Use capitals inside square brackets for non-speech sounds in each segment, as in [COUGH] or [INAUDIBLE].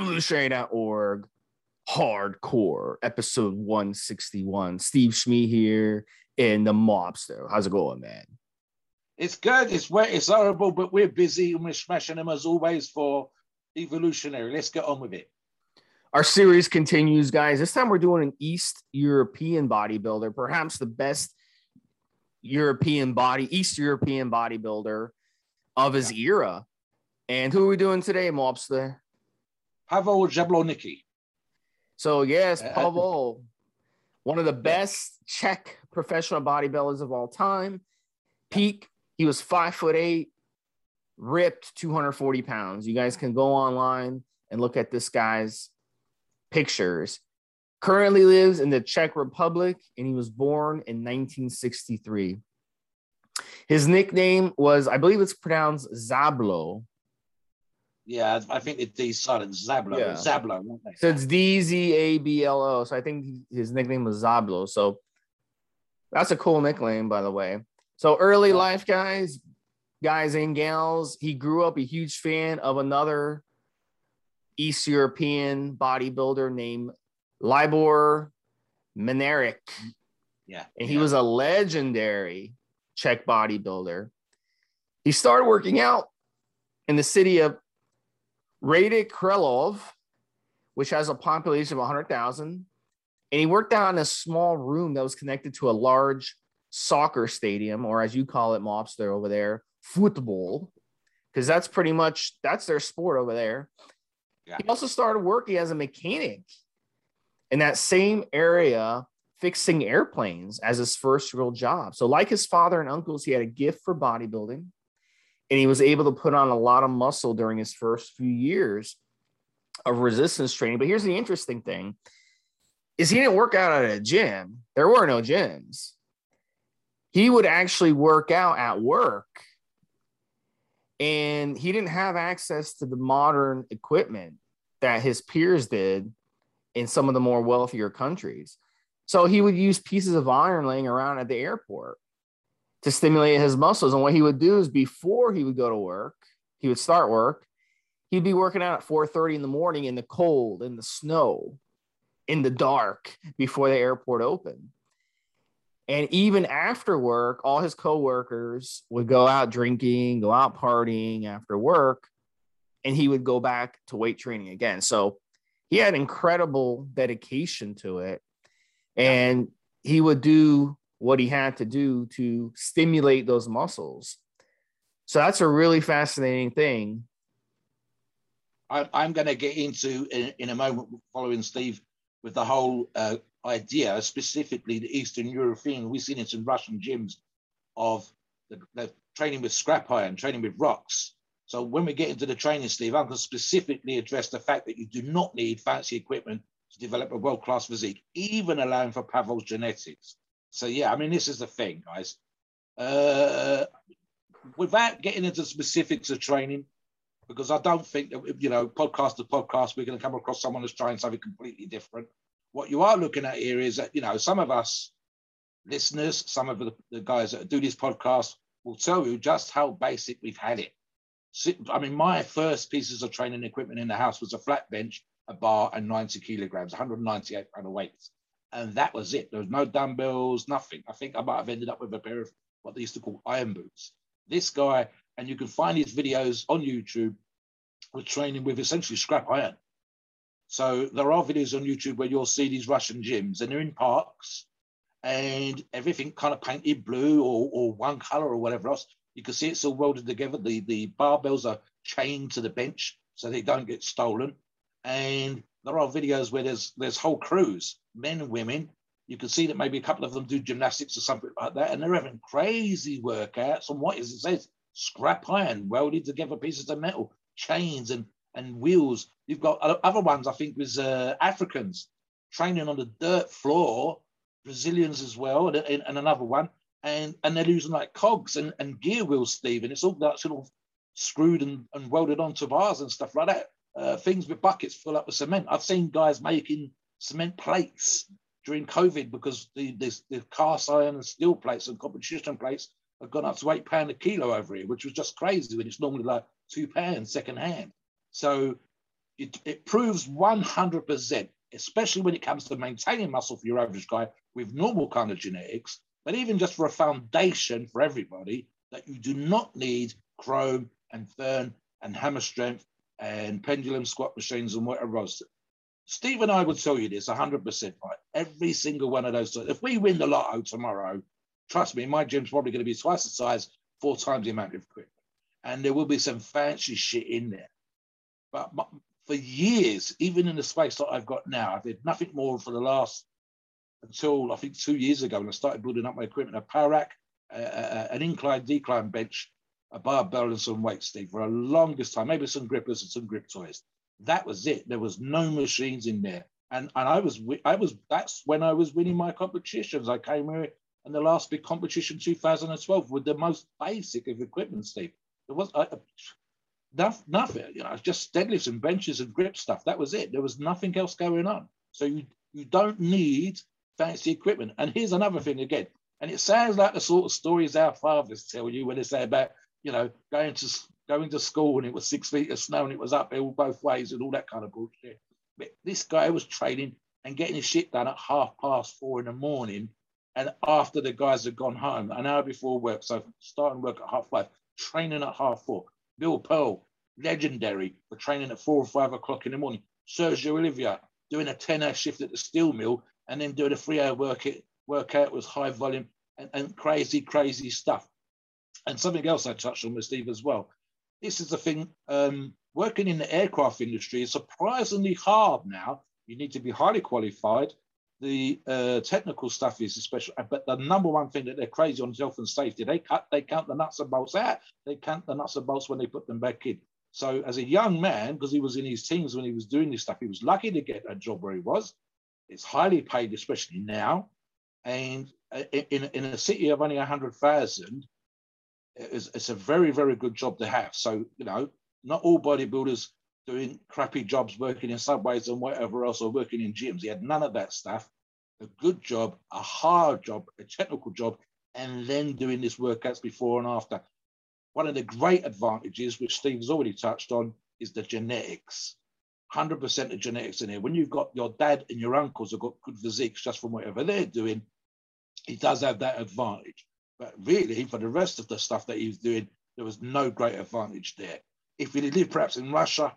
evolutionary.org hardcore. Episode 161 steve schmee here in the mobster. How's it going man? It's good. It's wet. It's horrible but we're busy and we're smashing them as always for evolutionary. Let's get on with it. Our series continues guys. This time we're doing an east european bodybuilder perhaps the best european body east european bodybuilder of his yeah. era. And who are we doing today mobster Pavel Jablonski. So yes, uh, Pavel, one of the best Czech professional bodybuilders of all time. Peak, he was five foot eight, ripped 240 pounds. You guys can go online and look at this guy's pictures. Currently lives in the Czech Republic and he was born in 1963. His nickname was, I believe it's pronounced Zablo. Yeah, I think it's D Zablo. Yeah. Zablo. So it's D Z A B L O. So I think his nickname was Zablo. So that's a cool nickname, by the way. So early yeah. life, guys, guys and gals, he grew up a huge fan of another East European bodybuilder named Libor Menarik. Yeah. And he yeah. was a legendary Czech bodybuilder. He started working out in the city of Hradec Krelov, which has a population of 100,000. And he worked out in a small room that was connected to a large soccer stadium, or as you call it, mobster over there, football, because that's pretty much that's their sport over there. Yeah. He also started working as a mechanic in that same area, fixing airplanes as his first real job. So, like his father and uncles, he had a gift for bodybuilding and he was able to put on a lot of muscle during his first few years of resistance training. But here's the interesting thing is he didn't work out at a gym. There were no gyms. He would actually work out at work. And he didn't have access to the modern equipment that his peers did in some of the more wealthier countries. So he would use pieces of iron laying around at the airport to stimulate his muscles. And what he would do is before he would go to work, he would start work. He'd be working out at 4:30 in the morning in the cold, in the snow, in the dark before the airport opened. And even after work, all his coworkers would go out drinking, go out partying after work, and he would go back to weight training again. So he had incredible dedication to it. And he would do what he had to do to stimulate those muscles. So that's a really fascinating thing. I, I'm going to get into in, in, a moment following Steve with the whole uh, idea, specifically the Eastern European. We've seen it in Russian gyms of the, the training with scrap iron, training with rocks. So when we get into the training, Steve, I'm going to specifically address the fact that you do not need fancy equipment to develop a world-class physique, even allowing for Pavel's genetics. So yeah, I mean, this is the thing, guys. Uh, without getting into specifics of training, because I don't think that you know, podcast to podcast, we're going to come across someone that's trying something completely different. What you are looking at here is that you know, some of us listeners, some of the, the guys that do this podcast will tell you just how basic we've had it. I mean, my first pieces of training equipment in the house was a flat bench, a bar, and 90 kilograms, 198 pound of weight and that was it. There was no dumbbells, nothing. I think I might have ended up with a pair of what they used to call iron boots. This guy, and you can find his videos on YouTube, was training with essentially scrap iron. So there are videos on YouTube where you'll see these Russian gyms, and they're in parks, and everything kind of painted blue or, or one color or whatever else. You can see it's all welded together. The the barbells are chained to the bench so they don't get stolen, and there are videos where there's there's whole crews, men and women. You can see that maybe a couple of them do gymnastics or something like that, and they're having crazy workouts on what is it says scrap iron welded together pieces of metal, chains, and and wheels. You've got other ones, I think, was uh, Africans training on the dirt floor, Brazilians as well, and, and, another one. And, and they're using like cogs and, and gear wheels, Steve, and it's all that sort of screwed and, and welded onto bars and stuff like that. Uh, things with buckets full up with cement. I've seen guys making cement plates during COVID because the, the, the cast iron and steel plates and competition plates have gone up to eight pound a kilo over here, which was just crazy when it's normally like two pounds second hand. So it, it proves 100%, especially when it comes to maintaining muscle for your average guy with normal kind of genetics, but even just for a foundation for everybody, that you do not need chrome and fern and hammer strength and pendulum squat machines and whatever else. Steve and I would tell you this 100% right. Every single one of those. If we win the lotto tomorrow, trust me, my gym's probably going to be twice the size, four times the amount of equipment. And there will be some fancy shit in there. But for years, even in the space that I've got now, I've had nothing more for the last until I think two years ago when I started building up my equipment, a power rack, uh, an incline decline bench, a barbell and some weights, Steve, for a longest time, maybe some grippers and some grip toys. That was it. There was no machines in there. And, and I was, I was, that's when I was winning my competitions. I came here and the last big competition, 2012, with the most basic of equipment, Steve. There was I, nothing, nothing, you know, just deadlifts and benches and grip stuff. That was it. There was nothing else going on. So you, you don't need fancy equipment. And here's another thing again, and it sounds like the sort of stories our fathers tell you when they say about you know, going to going to school and it was six feet of snow and it was uphill both ways and all that kind of bullshit. But this guy was training and getting his shit done at half past four in the morning, and after the guys had gone home, an hour before work. So starting work at half five, training at half four. Bill Pearl, legendary for training at four or five o'clock in the morning. Sergio Oliva doing a 10 hour shift at the steel mill and then doing a three hour work workout with high volume and, and crazy, crazy stuff. And something else I touched on with Steve as well. This is the thing, um, working in the aircraft industry is surprisingly hard now. You need to be highly qualified. The uh, technical stuff is especially, but the number one thing that they're crazy on is health and safety. They cut, they count the nuts and bolts out. They count the nuts and bolts when they put them back in. So as a young man, because he was in his teens when he was doing this stuff, he was lucky to get a job where he was. It's highly paid, especially now. And uh, in, in a city of only 100,000, it's, it's a very, very good job to have. So, you know, not all bodybuilders doing crappy jobs, working in subways and whatever else, or working in gyms. He had none of that stuff. A good job, a hard job, a technical job, and then doing this workouts before and after. One of the great advantages, which Steve's already touched on, is the genetics. 100% of genetics in here. When you've got your dad and your uncles have got good physiques just from whatever they're doing, he does have that advantage. But really, for the rest of the stuff that he was doing, there was no great advantage there. If he'd lived perhaps in Russia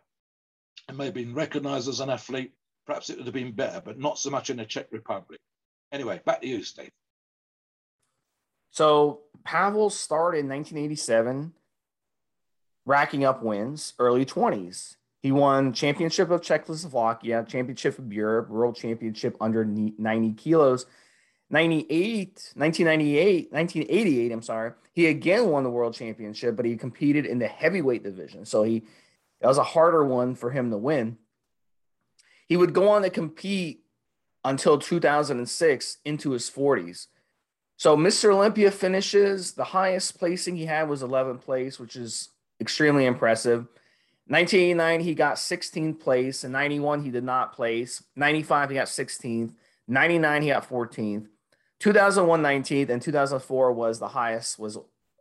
and maybe been recognized as an athlete, perhaps it would have been better, but not so much in the Czech Republic. Anyway, back to you, Steve. So Pavel started in 1987, racking up wins, early 20s. He won championship of Czechoslovakia, championship of Europe, world championship under 90 kilos, 98, 1998, 1988, I'm sorry, he again won the world championship, but he competed in the heavyweight division. So he that was a harder one for him to win. He would go on to compete until 2006 into his 40s. So Mr. Olympia finishes. The highest placing he had was 11th place, which is extremely impressive. 1989, he got 16th place. In 91, he did not place. 95, he got 16th. 99, he got 14th. 2001 19th and 2004 was the highest was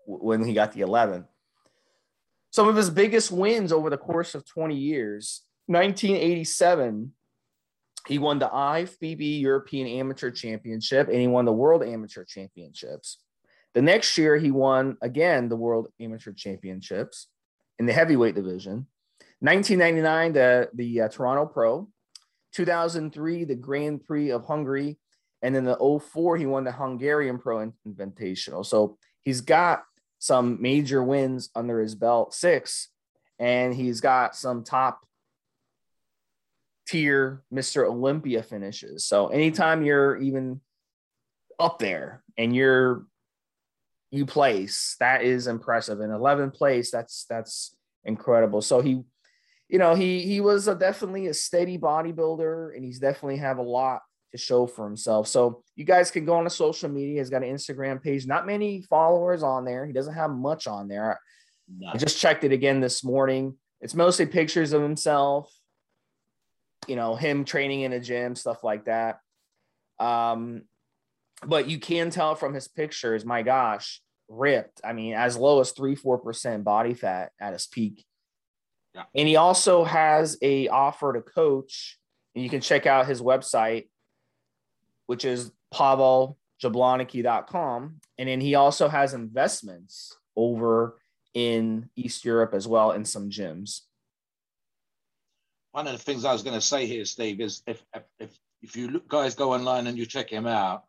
when he got the 11th. Some of his biggest wins over the course of 20 years. 1987, he won the IFBB European Amateur Championship and he won the World Amateur Championships. The next year, he won again the World Amateur Championships in the heavyweight division. 1999, the, the uh, Toronto Pro. 2003, the Grand Prix of Hungary and in the 04, he won the Hungarian Pro Invitational. So he's got some major wins under his belt, six, and he's got some top tier Mr. Olympia finishes. So anytime you're even up there and you're you place, that is impressive. And 11th place, that's that's incredible. So he you know, he he was a, definitely a steady bodybuilder, and he's definitely have a lot to show for himself. So you guys can go on to social media. He's got an Instagram page. Not many followers on there. He doesn't have much on there. No. I just checked it again this morning. It's mostly pictures of himself, you know, him training in a gym, stuff like that. Um, but you can tell from his pictures, my gosh, ripped. I mean, as low as three, four percent body fat at his peak. Yeah. And he also has a offer to coach, and you can check out his website, which is paveljablonski.com. And then he also has investments over in East Europe as well in some gyms. One of the things I was going to say here, Steve, is if if if you look, guys go online and you check him out,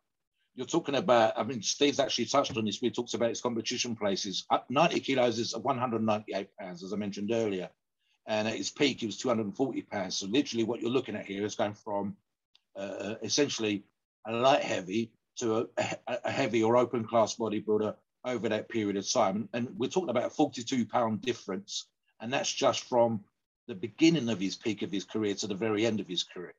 you're talking about. I mean, Steve's actually touched on this. We talked about his competition places. At 90 kilos is 198 pounds, as I mentioned earlier, and at his peak, he was 240 pounds. So literally, what you're looking at here is going from uh, essentially a light heavy to a, a heavy or open class bodybuilder over that period of time. And we're talking about a 42 pound difference. And that's just from the beginning of his peak of his career to the very end of his career.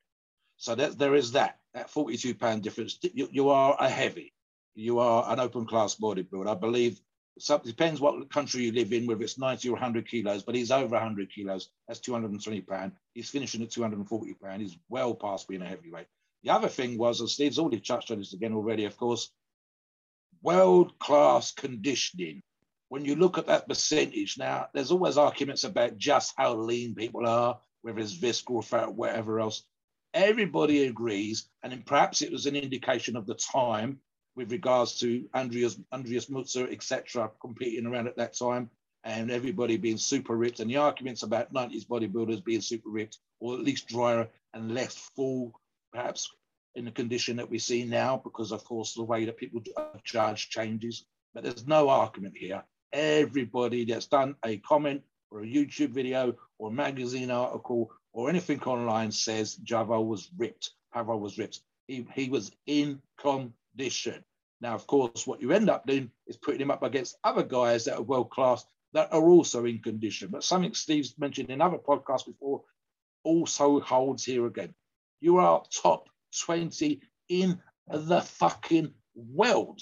So that, there is that, that 42 pound difference. You, you are a heavy, you are an open class bodybuilder. I believe it depends what country you live in, whether it's 90 or 100 kilos, but he's over 100 kilos. That's 220 pound. He's finishing at 240 pound. He's well past being a heavyweight. The other thing was, and Steve's already touched on this again already, of course, world class conditioning. When you look at that percentage, now there's always arguments about just how lean people are, whether it's visceral fat whatever else. Everybody agrees, and perhaps it was an indication of the time with regards to Andreas Andreas Münzer, etc., competing around at that time, and everybody being super ripped, and the arguments about 90s bodybuilders being super ripped, or at least drier and less full, perhaps in the condition that we see now, because of course the way that people judge changes. But there's no argument here. Everybody that's done a comment or a YouTube video or a magazine article or anything online says Javo was ripped. Pavel was ripped. He, he was in condition. Now, of course, what you end up doing is putting him up against other guys that are world class that are also in condition. But something Steve's mentioned in other podcasts before also holds here again. You are top 20 in the fucking world.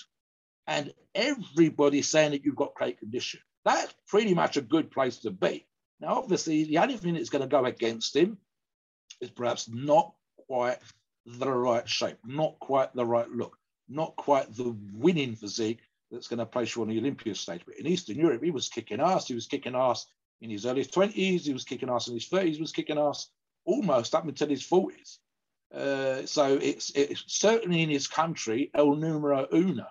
And everybody's saying that you've got great condition. That's pretty much a good place to be. Now, obviously, the only thing that's going to go against him is perhaps not quite the right shape, not quite the right look, not quite the winning physique that's going to place you on the Olympia stage. But in Eastern Europe, he was kicking ass. He was kicking ass in his early 20s. He was kicking ass in his 30s. He was kicking ass almost up until his 40s. Uh, so it's, it's certainly in his country, el numero uno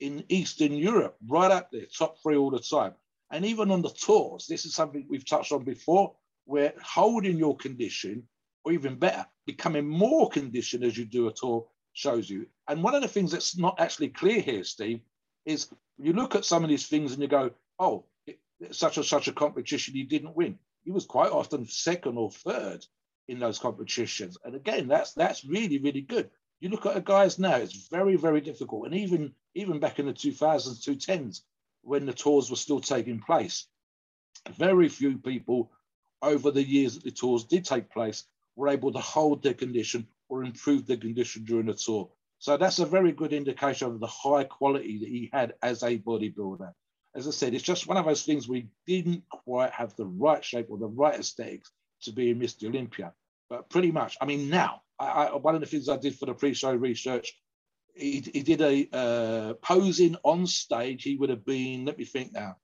in Eastern Europe, right up there, top three all the time. And even on the tours, this is something we've touched on before, where holding your condition, or even better, becoming more conditioned as you do a tour shows you. And one of the things that's not actually clear here, Steve, is you look at some of these things and you go, oh, it, such and such a competition he didn't win. He was quite often second or third in those competitions. And again, that's that's really really good. You look at the guys now; it's very very difficult. And even even back in the 2000s, 2010s, when the tours were still taking place, very few people over the years that the tours did take place were able to hold their condition or improve their condition during the tour. So that's a very good indication of the high quality that he had as a bodybuilder. As I said, it's just one of those things we didn't quite have the right shape or the right aesthetics to be Mr. Olympia. But pretty much, I mean, now, I, I, one of the things I did for the pre-show research, he, he did a uh, posing on stage. He would have been, let me think now,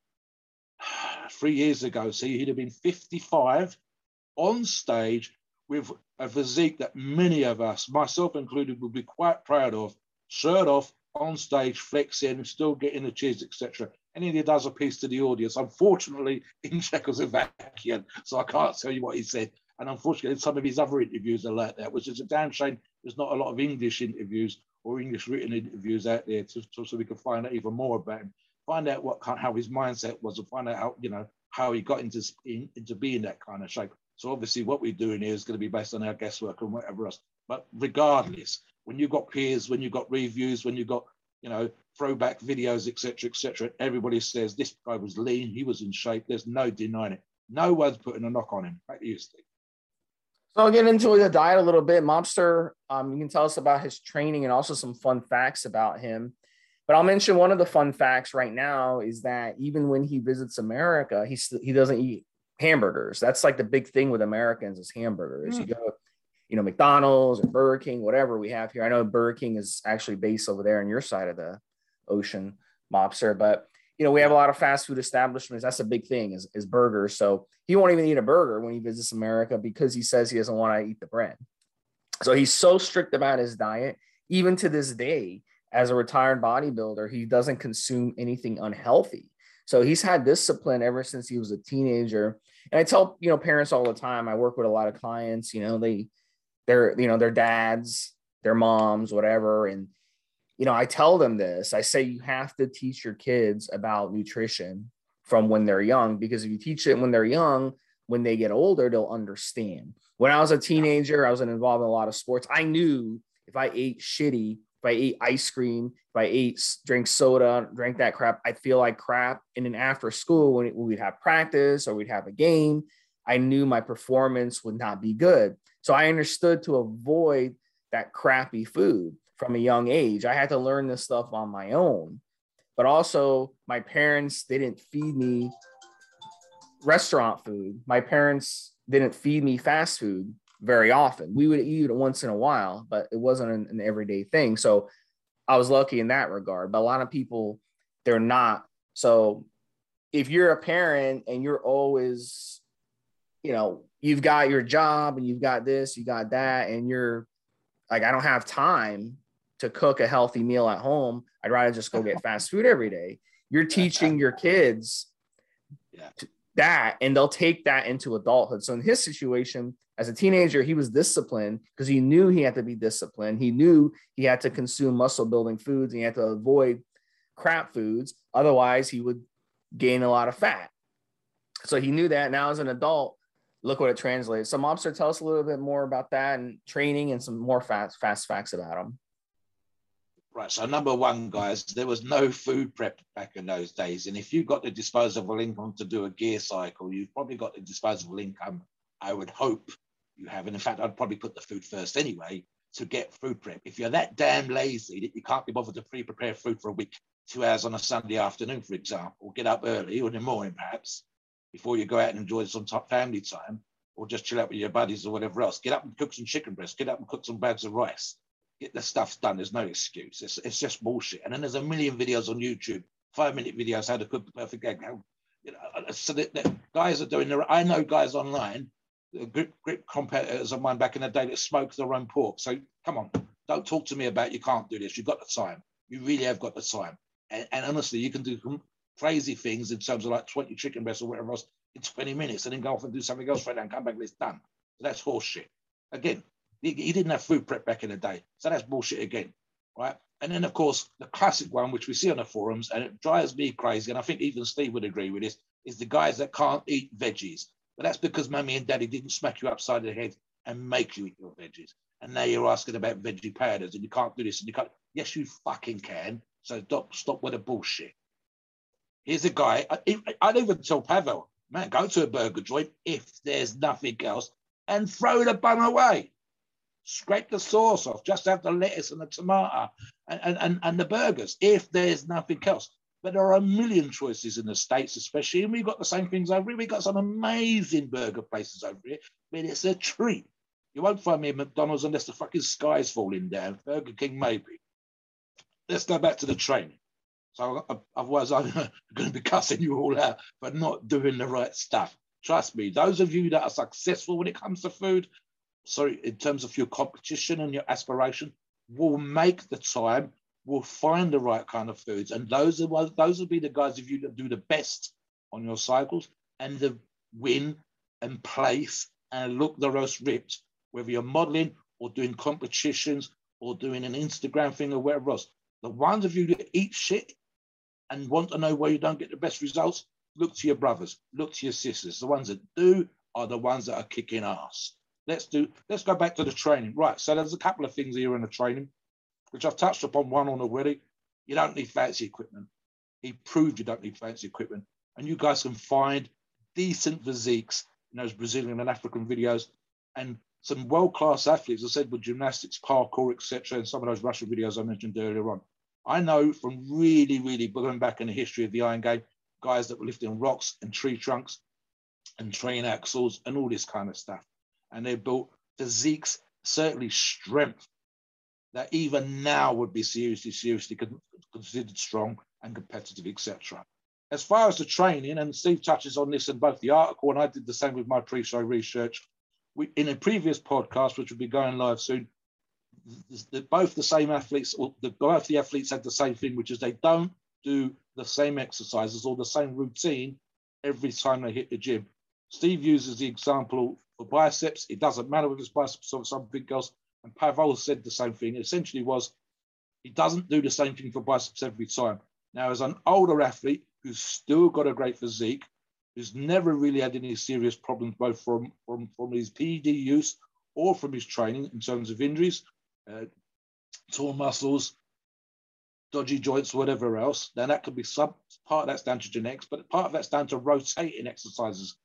[SIGHS] three years ago. So he'd have been 55 on stage with a physique that many of us, myself included, would be quite proud of. Shirt off, on stage, flexing, still getting the cheers, etc. And then he does a piece to the audience. Unfortunately, in Czechoslovakian, so I can't tell you what he said. And unfortunately, some of his other interviews are like that, which is a damn shame. There's not a lot of English interviews or English written interviews out there to, to, so we can find out even more about him, find out what how his mindset was, and find out how you know how he got into in, into being that kind of shape. So obviously, what we're doing here is going to be based on our guesswork and whatever else. But regardless, when you've got peers, when you've got reviews, when you've got you know throwback videos, etc., etc., everybody says this guy was lean, he was in shape. There's no denying it. No one's putting a knock on him. Back to you, Steve. So I'll get into the diet a little bit. Mobster, um, you can tell us about his training and also some fun facts about him. But I'll mention one of the fun facts right now is that even when he visits America, he he doesn't eat hamburgers. That's like the big thing with Americans is hamburgers. Mm. You go, you know, McDonald's or Burger King, whatever we have here. I know Burger King is actually based over there on your side of the ocean, Mobster, but you know, we have a lot of fast food establishments. That's a big thing is, is burgers. So he won't even eat a burger when he visits America because he says he doesn't want to eat the bread. So he's so strict about his diet. Even to this day, as a retired bodybuilder, he doesn't consume anything unhealthy. So he's had discipline ever since he was a teenager. And I tell, you know, parents all the time, I work with a lot of clients, you know, they, they're, you know, their dads, their moms, whatever. And you know, I tell them this. I say you have to teach your kids about nutrition from when they're young because if you teach it when they're young, when they get older, they'll understand. When I was a teenager, I was involved in a lot of sports. I knew if I ate shitty, if I ate ice cream, if I ate drink soda, drank that crap, I'd feel like crap. And then after school, when we'd have practice or we'd have a game, I knew my performance would not be good. So I understood to avoid that crappy food from a young age. I had to learn this stuff on my own. But also, my parents didn't feed me restaurant food. My parents didn't feed me fast food very often. We would eat it once in a while, but it wasn't an, an everyday thing. So I was lucky in that regard. But a lot of people, they're not. So if you're a parent and you're always, you know, you've got your job and you've got this, you got that, and you're like, I don't have time to cook a healthy meal at home. I'd rather just go get fast food every day. You're teaching your kids yeah. that, and they'll take that into adulthood. So in his situation, as a teenager, he was disciplined because he knew he had to be disciplined. He knew he had to consume muscle building foods and he had to avoid crap foods. Otherwise, he would gain a lot of fat. So he knew that. Now, as an adult, look what it translates. So, Mobster, tell us a little bit more about that and training and some more fast, fast facts about him. Right. So number one, guys, there was no food prep back in those days. And if you've got the disposable income to do a gear cycle, you've probably got the disposable income, I would hope you have. And in fact, I'd probably put the food first anyway to get food prep. If you're that damn lazy that you can't be bothered to pre-prepare food for a week, two hours on a Sunday afternoon, for example, get up early or in the morning perhaps, before you go out and enjoy some family time, or just chill out with your buddies or whatever else. Get up and cook some chicken breast, get up and cook some bags of rice get the stuff done. There's no excuse. It's, it's just bullshit. And then there's a million videos on YouTube, five minute videos how to cook the perfect egg. How, you know, uh, so that, that guys are doing the. I know guys online, grip, grip competitors of mine back in the day that smoke their own pork. So come on, don't talk to me about you can't do this. You've got the time. You really have got the time. And, and honestly, you can do crazy things in terms of like 20 chicken breasts or whatever else in 20 minutes and then go off and do something else right now and come back and it's done. So that's horseshit. Again, he, didn't have food prep back in the day. So that's bullshit again, right? And then, of course, the classic one, which we see on the forums, and it drives me crazy, and I think even Steve would agree with this, is the guys that can't eat veggies. But that's because mummy and daddy didn't smack you upside the head and make you eat your veggies. And now you're asking about veggie powders and you can't do this and you can't. Yes, you fucking can. So stop, stop with the bullshit. Here's a guy. I, I'd even tell Pavel, man, go to a burger joint if there's nothing else and throw the bun away scrape the sauce off, just have the lettuce and the tomato and, and, and the burgers, if there's nothing else. But there are a million choices in the States, especially, and we've got the same things over here. We've got some amazing burger places over here, but it's a treat. You won't find me at McDonald's unless the fucking sky's falling down. Burger King, maybe. Let's go back to the training. So otherwise, I'm [LAUGHS] going to be cussing you all out for not doing the right stuff. Trust me, those of you that are successful when it comes to food, sorry, in terms of your competition and your aspiration, will make the time, will find the right kind of foods. And those are those will be the guys of you that do the best on your cycles and the win and place and look the most ripped, whether you're modeling or doing competitions or doing an Instagram thing or whatever else. The ones of you that eat shit and want to know where you don't get the best results, look to your brothers, look to your sisters. The ones that do are the ones that are kicking ass. Let's do. Let's go back to the training. Right. So there's a couple of things here in the training, which I've touched upon one on already. You don't need fancy equipment. He proved you don't need fancy equipment, and you guys can find decent physiques in those Brazilian and African videos, and some world-class athletes, I said with gymnastics, parkour, etc., and some of those Russian videos I mentioned earlier on. I know from really, really going back in the history of the Iron Game, guys that were lifting rocks and tree trunks and train axles and all this kind of stuff. And they built physiques, certainly strength, that even now would be seriously, seriously considered strong and competitive, etc. As far as the training, and Steve touches on this in both the article, and I did the same with my pre-show research. We, in a previous podcast, which will be going live soon, both the same athletes, or the, both the athletes had the same thing, which is they don't do the same exercises or the same routine every time they hit the gym. Steve uses the example for biceps. It doesn't matter whether it's biceps or some big girls. And Pavel said the same thing. It essentially was he doesn't do the same thing for biceps every time. Now, as an older athlete who's still got a great physique, who's never really had any serious problems, both from, from, from his PED use or from his training in terms of injuries, uh, torn muscles, dodgy joints, whatever else, then that could be some part of that's down to genetics, but part of that's down to rotating exercises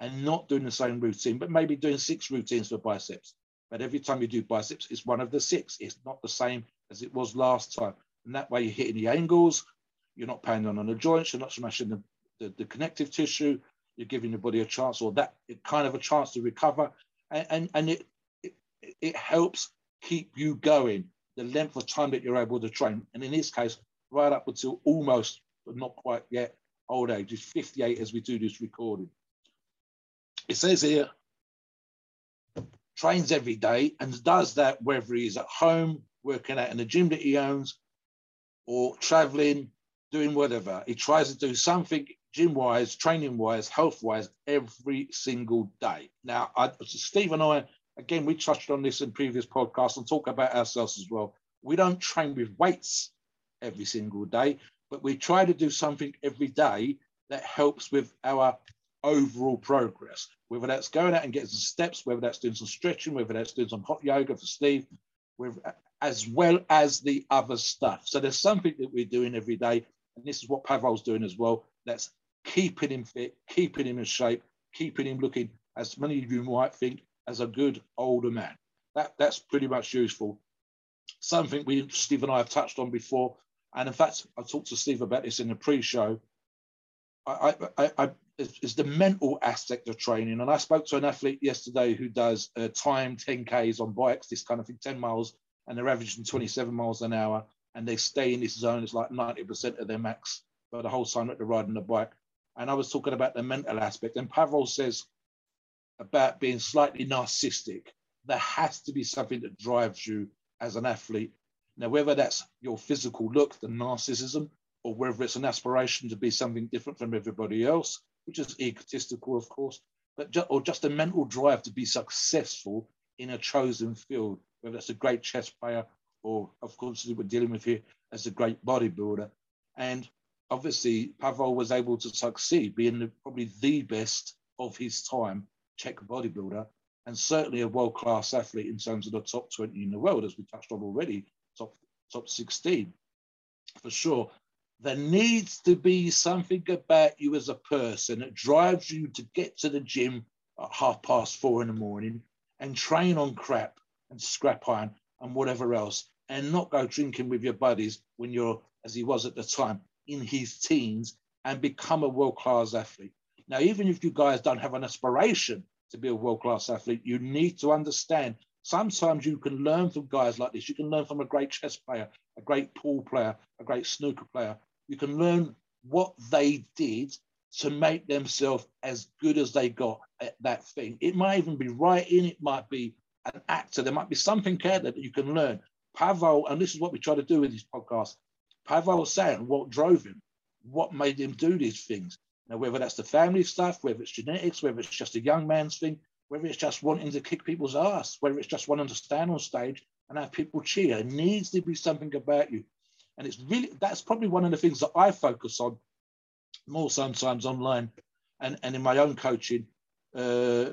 and not doing the same routine, but maybe doing six routines for biceps. But every time you do biceps, it's one of the six. It's not the same as it was last time. And that way you're hitting the angles, you're not pounding on the joints, you're not smashing the, the, the connective tissue, you're giving your body a chance or that kind of a chance to recover. And, and, and it, it, it helps keep you going the length of time that you're able to train. And in this case, right up until almost, but not quite yet, old age, is 58 as we do this recording. It says here, trains every day and does that whether he's at home, working out in the gym that he owns, or traveling, doing whatever. He tries to do something gym wise, training wise, health wise every single day. Now, I, Steve and I, again, we touched on this in previous podcasts and talk about ourselves as well. We don't train with weights every single day, but we try to do something every day that helps with our overall progress, whether that's going out and getting some steps, whether that's doing some stretching, whether that's doing some hot yoga for Steve, with, as well as the other stuff. So there's something that we're doing every day, and this is what Pavel's doing as well. That's keeping him fit, keeping him in shape, keeping him looking, as many of you might think, as a good older man. That, that's pretty much useful. Something we, Steve and I have touched on before. And in fact, I talked to Steve about this in the pre-show. I, I, I, is the mental aspect of training. And I spoke to an athlete yesterday who does uh, time 10Ks on bikes, this kind of thing, 10 miles, and they're averaging 27 miles an hour. And they stay in this zone. It's like 90% of their max for the whole time that they're riding the bike. And I was talking about the mental aspect. And Pavel says about being slightly narcissistic, there has to be something that drives you as an athlete. Now, whether that's your physical look, the narcissism, or whether it's an aspiration to be something different from everybody else, which is egotistical, of course, but or just a mental drive to be successful in a chosen field, whether it's a great chess player or, of course, we're dealing with here as a great bodybuilder. And obviously, Pavel was able to succeed, being the, probably the best of his time Czech bodybuilder, and certainly a world class athlete in terms of the top 20 in the world, as we touched on already, top, top 16 for sure. There needs to be something about you as a person that drives you to get to the gym at half past four in the morning and train on crap and scrap iron and whatever else and not go drinking with your buddies when you're as he was at the time in his teens and become a world-class athlete now even if you guys don't have an aspiration to be a world-class athlete you need to understand sometimes you can learn from guys like this you can learn from a great chess player a great pool player a great snooker player you can learn what they did to make themselves as good as they got at that thing. It might even be writing, it might be an actor, there might be something out there that you can learn. Pavel, and this is what we try to do with this podcast, Pavel was saying what drove him, what made him do these things. Now, whether that's the family stuff, whether it's genetics, whether it's just a young man's thing, whether it's just wanting to kick people's ass, whether it's just wanting to stand on stage and have people cheer, needs to be something about you. And it's really, that's probably one of the things that I focus on more sometimes online and, and in my own coaching uh,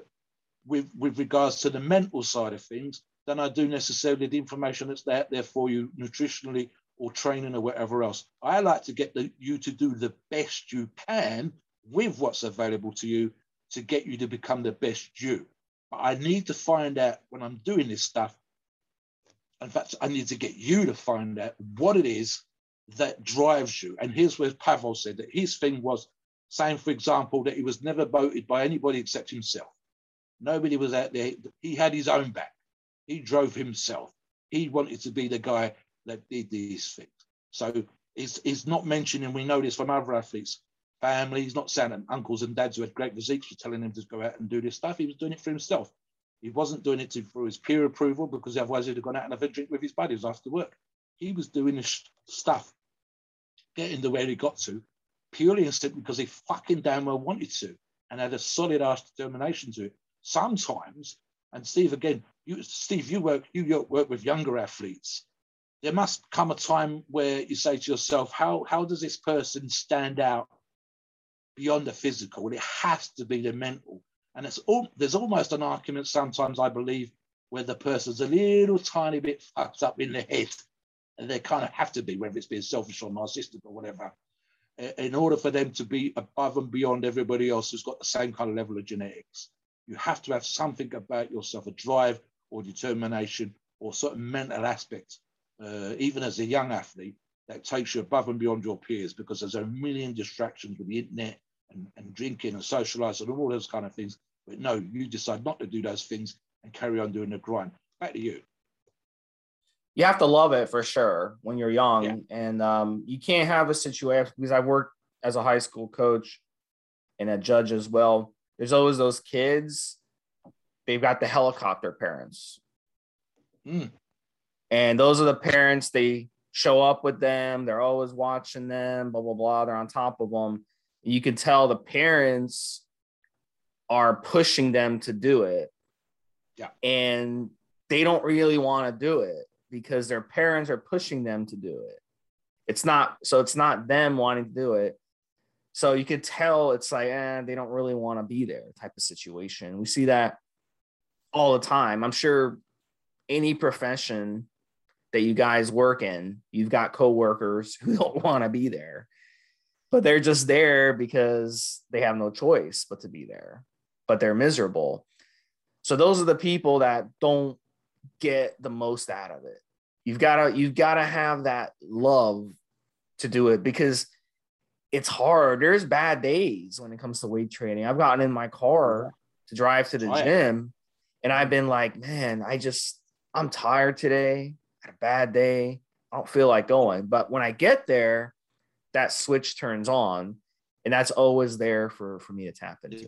with, with regards to the mental side of things than I do necessarily the information that's there, there for you nutritionally or training or whatever else. I like to get the, you to do the best you can with what's available to you to get you to become the best you. But I need to find out when I'm doing this stuff. In fact, I need to get you to find out what it is that drives you. And here's where Pavel said that his thing was saying, for example, that he was never voted by anybody except himself. Nobody was out there. He had his own back. He drove himself. He wanted to be the guy that did these things. So he's, he's not mentioning, we know this from other athletes, family. He's not saying uncles and dads who had great physiques for telling him to go out and do this stuff. He was doing it for himself. He wasn't doing it to, for his peer approval because otherwise he'd have gone out and have a drink with his buddies after work. He was doing this stuff, getting to where he got to, purely and simply because he fucking damn well wanted to and had a solid ass determination to it. Sometimes, and Steve, again, you Steve, you work you work with younger athletes. There must come a time where you say to yourself, how how does this person stand out beyond the physical? It has to be the mental. And it's all, there's almost an argument sometimes, I believe, where the person's a little tiny bit fucked up in the head. And they kind of have to be, whether it's being selfish or narcissistic or whatever, in order for them to be above and beyond everybody else who's got the same kind of level of genetics. You have to have something about yourself, a drive or determination or certain mental aspect, uh, even as a young athlete, that takes you above and beyond your peers because there's a million distractions with the internet and, and drinking and socializing and all those kind of things. But no, you decide not to do those things and carry on doing the grind. Back to you. You have to love it for sure when you're young, yeah. and um, you can't have a situation because I worked as a high school coach and a judge as well. There's always those kids. They've got the helicopter parents, mm. and those are the parents. They show up with them. They're always watching them. Blah blah blah. They're on top of them you can tell the parents are pushing them to do it. Yeah. And they don't really want to do it because their parents are pushing them to do it. It's not so it's not them wanting to do it. So you could tell it's like, eh, they don't really want to be there type of situation. We see that all the time. I'm sure any profession that you guys work in, you've got coworkers [LAUGHS] who don't want to be there but they're just there because they have no choice but to be there. But they're miserable. So those are the people that don't get the most out of it. You've got to you've got to have that love to do it because it's hard. There's bad days when it comes to weight training. I've gotten in my car to drive to the gym and i've been like man i just i'm tired today. Had a bad day. I don't feel like going. But when i get there that switch turns on and that's always there for for me to tap into.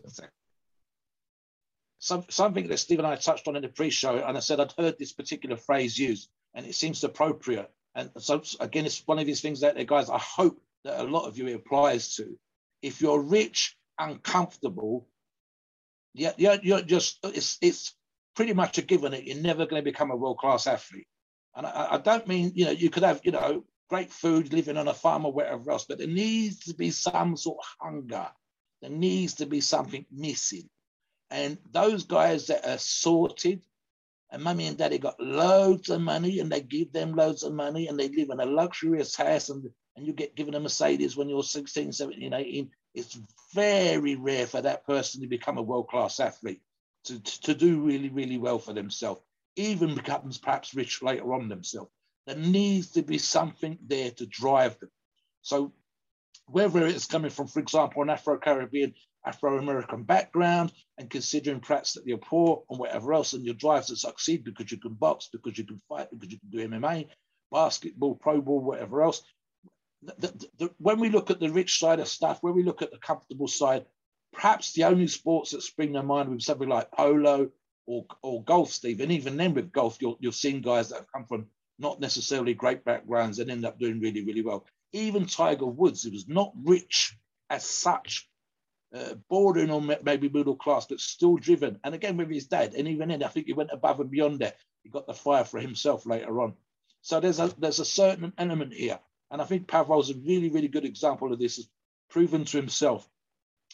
Some, something that steve and i touched on in the pre-show and i said i'd heard this particular phrase used and it seems appropriate. And so again it's one of these things that guys i hope that a lot of you applies to. If you're rich uncomfortable yeah you're, you're just it's it's pretty much a given that you're never going to become a world-class athlete. And I, I, don't mean you know you could have you know great food, living on a farm or whatever else, but there needs to be some sort of hunger. There needs to be something missing. And those guys that are sorted, and mummy and daddy got loads of money and they give them loads of money and they live in a luxurious house and, and you get given a Mercedes when you're 16, 17, 18. It's very rare for that person to become a world-class athlete, to, to do really, really well for themselves, even becomes perhaps rich later on themselves. There needs to be something there to drive them. So whether it's coming from, for example, an Afro-Caribbean, Afro-American background, and considering perhaps that you're poor and whatever else, and your drive to succeed because you can box, because you can fight, because you can do MMA, basketball, pro ball, whatever else. The, the, the, when we look at the rich side of stuff, when we look at the comfortable side, perhaps the only sports that spring to mind with something like polo or, or golf, Steve, and even then with golf, you're, you're seeing guys that have come from not necessarily great backgrounds and end up doing really, really well. Even Tiger Woods, who was not rich as such, uh, bordering on maybe middle class, but still driven. And again, with his dad, and even then, I think he went above and beyond that. He got the fire for himself later on. So there's a there's a certain element here, and I think Pavel's a really, really good example of this. Has proven to himself,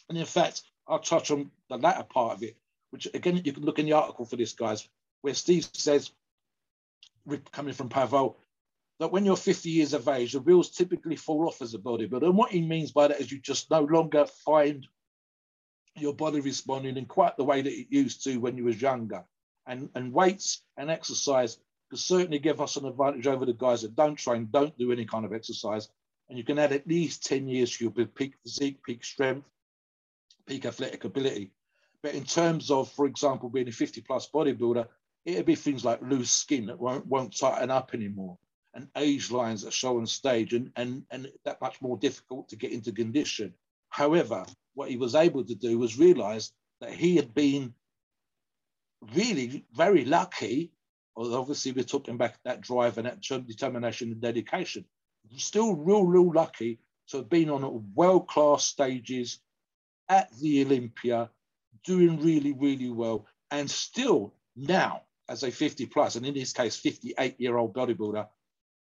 and in fact, I'll touch on the latter part of it, which again you can look in the article for this, guys, where Steve says coming from Pavel, that when you're 50 years of age, the wheels typically fall off as a bodybuilder. And what he means by that is you just no longer find your body responding in quite the way that it used to when you was younger. And, and weights and exercise can certainly give us an advantage over the guys that don't train, don't do any kind of exercise. And you can add at least 10 years to your peak physique, peak strength, peak athletic ability. But in terms of, for example, being a 50 plus bodybuilder, it'd be things like loose skin that won't, won't tighten up anymore and age lines that show on stage and, and, and that much more difficult to get into condition. However, what he was able to do was realize that he had been really very lucky. Although obviously we're talking about that drive and that determination and dedication. Still real, real lucky to have been on world-class stages at the Olympia, doing really, really well, and still now as a 50 plus, and in his case, 58 year old bodybuilder,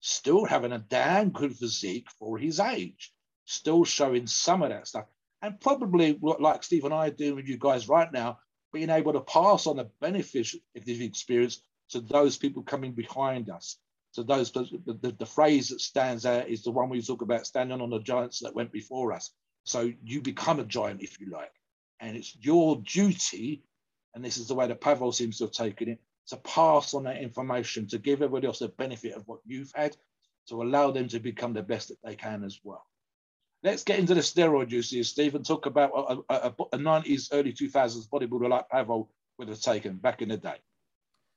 still having a damn good physique for his age, still showing some of that stuff. And probably like Steve and I are doing with you guys right now, being able to pass on the benefits of this experience to those people coming behind us. So those the, the, the, phrase that stands out is the one we talk about standing on the giants that went before us. So you become a giant if you like. And it's your duty, and this is the way that Pavel seems to have taken it, to pass on that information, to give everybody else the benefit of what you've had, to allow them to become the best that they can as well. Let's get into the steroid uses, Steve, and talk about a, a, a 90s, early 2000s bodybuilder like Pavel would have taken back in the day.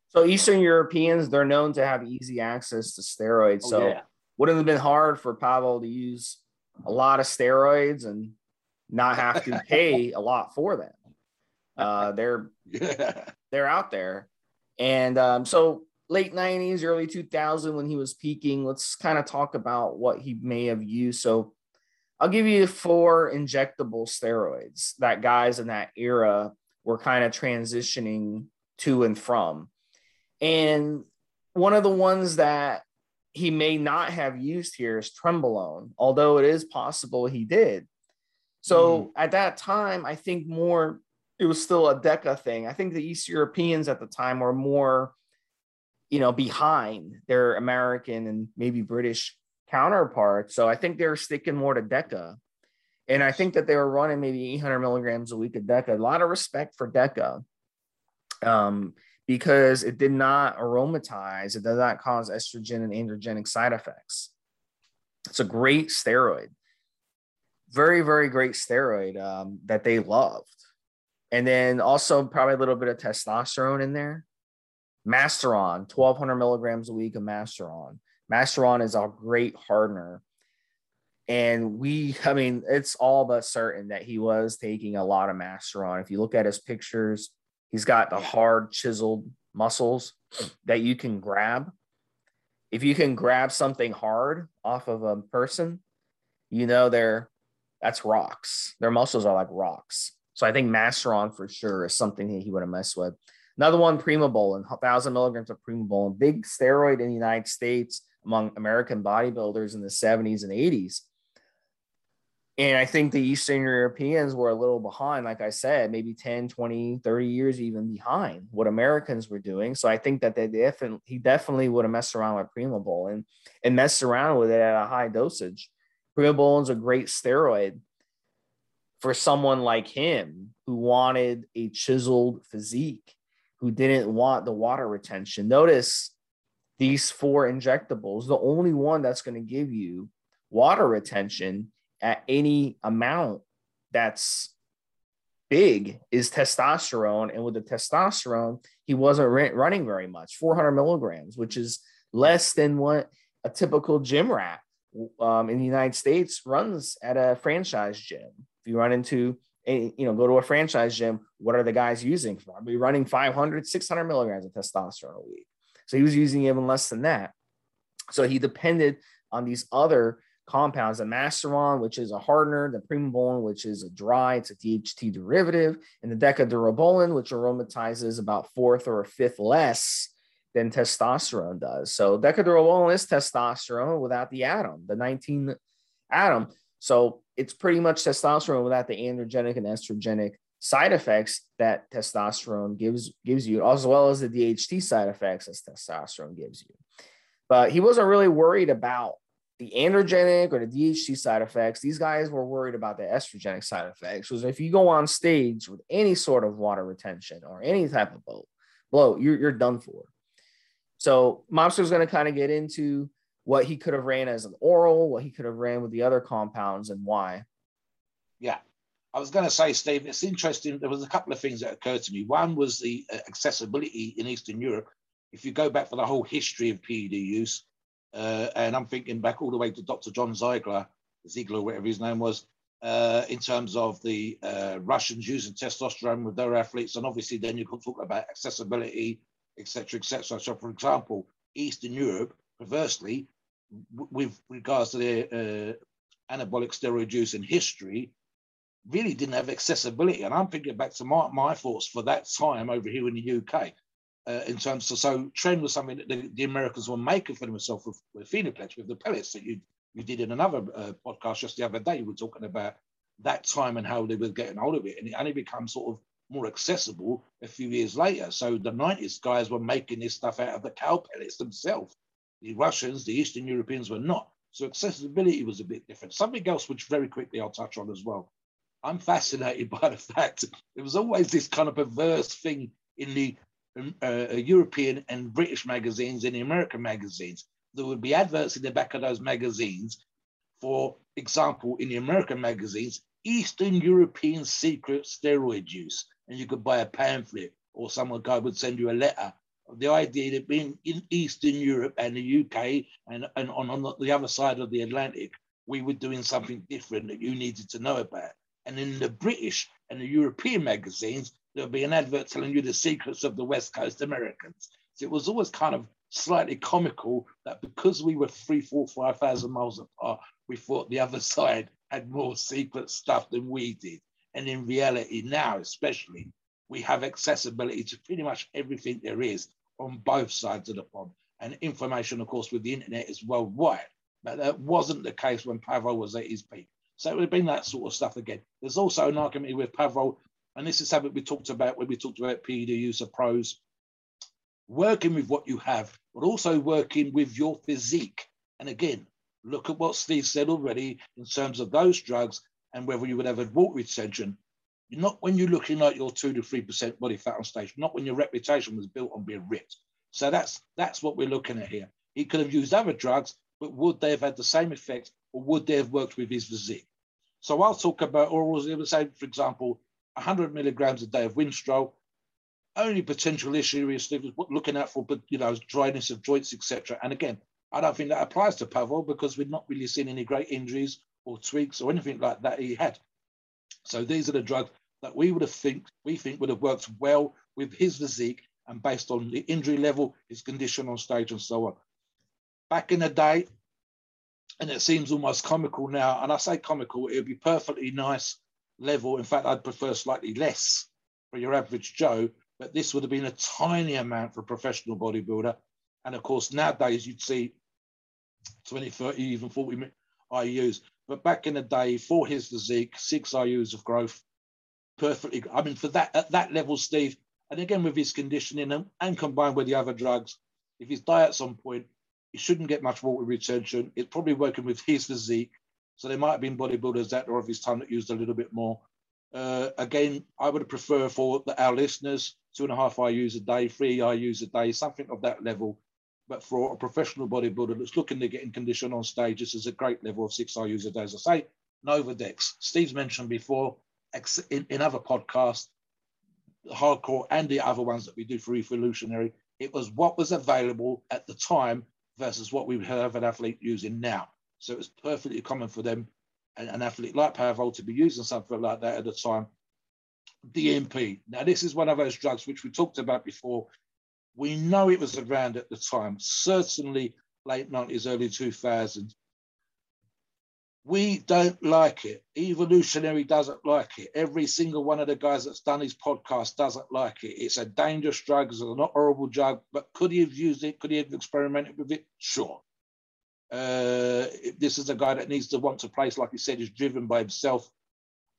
So Eastern Europeans, they're known to have easy access to steroids. Oh, so yeah. wouldn't have been hard for Pavel to use a lot of steroids and not have to [LAUGHS] pay a lot for them. Uh, they're yeah. they're out there. And um, so late 90s, early 2000 when he was peaking, let's kind of talk about what he may have used. So I'll give you four injectable steroids that guys in that era were kind of transitioning to and from. And one of the ones that he may not have used here is trenbolone, although it is possible he did. So mm. at that time, I think more it was still a DECA thing. I think the East Europeans at the time were more, you know, behind their American and maybe British counterparts. So I think they were sticking more to DECA. And I think that they were running maybe 800 milligrams a week of DECA. A lot of respect for DECA um, because it did not aromatize, it does not cause estrogen and androgenic side effects. It's a great steroid. Very, very great steroid um, that they loved. And then also probably a little bit of testosterone in there. Masteron, 1200 milligrams a week of Masteron. Masteron is a great hardener. And we, I mean, it's all but certain that he was taking a lot of Masteron. If you look at his pictures, he's got the hard, chiseled muscles that you can grab. If you can grab something hard off of a person, you know they're that's rocks. Their muscles are like rocks. So I think Masteron for sure is something that he would have messed with. Another one, Primobolan, 1,000 milligrams of Primobolan, big steroid in the United States among American bodybuilders in the 70s and 80s. And I think the Eastern Europeans were a little behind, like I said, maybe 10, 20, 30 years even behind what Americans were doing. So I think that they definitely, he definitely would have messed around with Primobolan and messed around with it at a high dosage. Primobolan's a great steroid for someone like him who wanted a chiseled physique, who didn't want the water retention. Notice these four injectables, the only one that's going to give you water retention at any amount that's big is testosterone. And with the testosterone, he wasn't running very much 400 milligrams, which is less than what a typical gym rat um, in the United States runs at a franchise gym. If you run into a, you know, go to a franchise gym, what are the guys using? Probably running 500, 600 milligrams of testosterone a week. So he was using even less than that. So he depended on these other compounds, the Masteron, which is a hardener, the Primobolan, which is a dry, it's a DHT derivative, and the Decadurabolin, which aromatizes about fourth or a fifth less than testosterone does. So Decadurabolin is testosterone without the atom, the 19 atom. So it's pretty much testosterone without the androgenic and estrogenic side effects that testosterone gives gives you, as well as the DHT side effects as testosterone gives you. But he wasn't really worried about the androgenic or the DHT side effects. These guys were worried about the estrogenic side effects. Was if you go on stage with any sort of water retention or any type of bloat, bloat, you're, you're done for. So Mobster's going to kind of get into what he could have ran as an oral, what he could have ran with the other compounds, and why. Yeah. I was going to say, Steve, it's interesting. There was a couple of things that occurred to me. One was the uh, accessibility in Eastern Europe. If you go back for the whole history of PED use, uh, and I'm thinking back all the way to Dr. John Ziegler, Ziegler, whatever his name was, uh, in terms of the uh, Russians using testosterone with their athletes. And obviously, then you can talk about accessibility, etc., etc. So, for example, Eastern Europe, perversely, with regards to their uh, anabolic steroid use in history, really didn't have accessibility. And I'm thinking back to my, my thoughts for that time over here in the UK uh, in terms of so tren was something that the, the, Americans were making for themselves with, with Finaplix, with the pellets that you you did in another uh, podcast just the other day. You were talking about that time and how they were getting hold of it, and it only became sort of more accessible a few years later. So the 90s guys were making this stuff out of the cow pellets themselves. The Russians, the Eastern Europeans were not. So accessibility was a bit different. Something else, which very quickly I'll touch on as well. I'm fascinated [LAUGHS] by the fact there was always this kind of perverse thing in the um, uh, European and British magazines and the American magazines. There would be adverts in the back of those magazines. For example, in the American magazines, Eastern European secret steroid use. And you could buy a pamphlet or someone guy would send you a letter. The idea that being in Eastern Europe and the UK and, and on, on the other side of the Atlantic, we were doing something different that you needed to know about. And in the British and the European magazines, there'll be an advert telling you the secrets of the West Coast Americans. So it was always kind of slightly comical that because we were three, four, five thousand miles apart, we thought the other side had more secret stuff than we did. And in reality, now especially, we have accessibility to pretty much everything there is on both sides of the pond. And information, of course, with the internet is worldwide. But that wasn't the case when Pavel was at his peak. So it would have been that sort of stuff again. There's also an argument with Pavel and this is something we talked about when we talked about PED use of pros, working with what you have, but also working with your physique. And again, look at what Steve said already in terms of those drugs and whether you would have a water retention. Not when you're looking like you're two to three percent body fat on stage, not when your reputation was built on being ripped. So that's that's what we're looking at here. He could have used other drugs, but would they have had the same effect, or would they have worked with his physique? So I'll talk about orals. Say, for example, 100 milligrams a day of Winstrol. Only potential issue is looking out for, but you know, dryness of joints, etc. And again, I don't think that applies to Pavel because we've not really seen any great injuries or tweaks or anything like that he had. So these are the drugs that we would have think we think would have worked well with his physique and based on the injury level, his condition on stage, and so on. Back in the day, and it seems almost comical now, and I say comical, it would be perfectly nice level. In fact, I'd prefer slightly less for your average Joe, but this would have been a tiny amount for a professional bodybuilder. And of course, nowadays you'd see 20, 30, even 40 IUs. But back in the day, for his physique, six IUs of growth, perfectly. I mean, for that at that level, Steve, and again with his conditioning and, and combined with the other drugs, if his diet's on point, he shouldn't get much water retention. It's probably working with his physique so there might have been bodybuilders that or of his time that used a little bit more. Uh, again, I would prefer for the, our listeners two and a half IUs a day, three IUs a day, something of that level. But for a professional bodybuilder that's looking to get in condition on stage, this is a great level of six IUs a day. As I say, Nolvadex. Steve's mentioned before in, in other podcasts, hardcore and the other ones that we do for Evolutionary, it was what was available at the time versus what we have an athlete using now. So it was perfectly common for them, an, an athlete like Pavel, to be using something like that at the time. DMP. Now, this is one of those drugs which we talked about before. We know it was around at the time, certainly late 90s, early 2000s. We don't like it. Evolutionary doesn't like it. Every single one of the guys that's done his podcast doesn't like it. It's a dangerous drug. It's a not horrible drug, but could he have used it? Could he have experimented with it? Sure. Uh, this is a guy that needs to want to place, like he said, is driven by himself.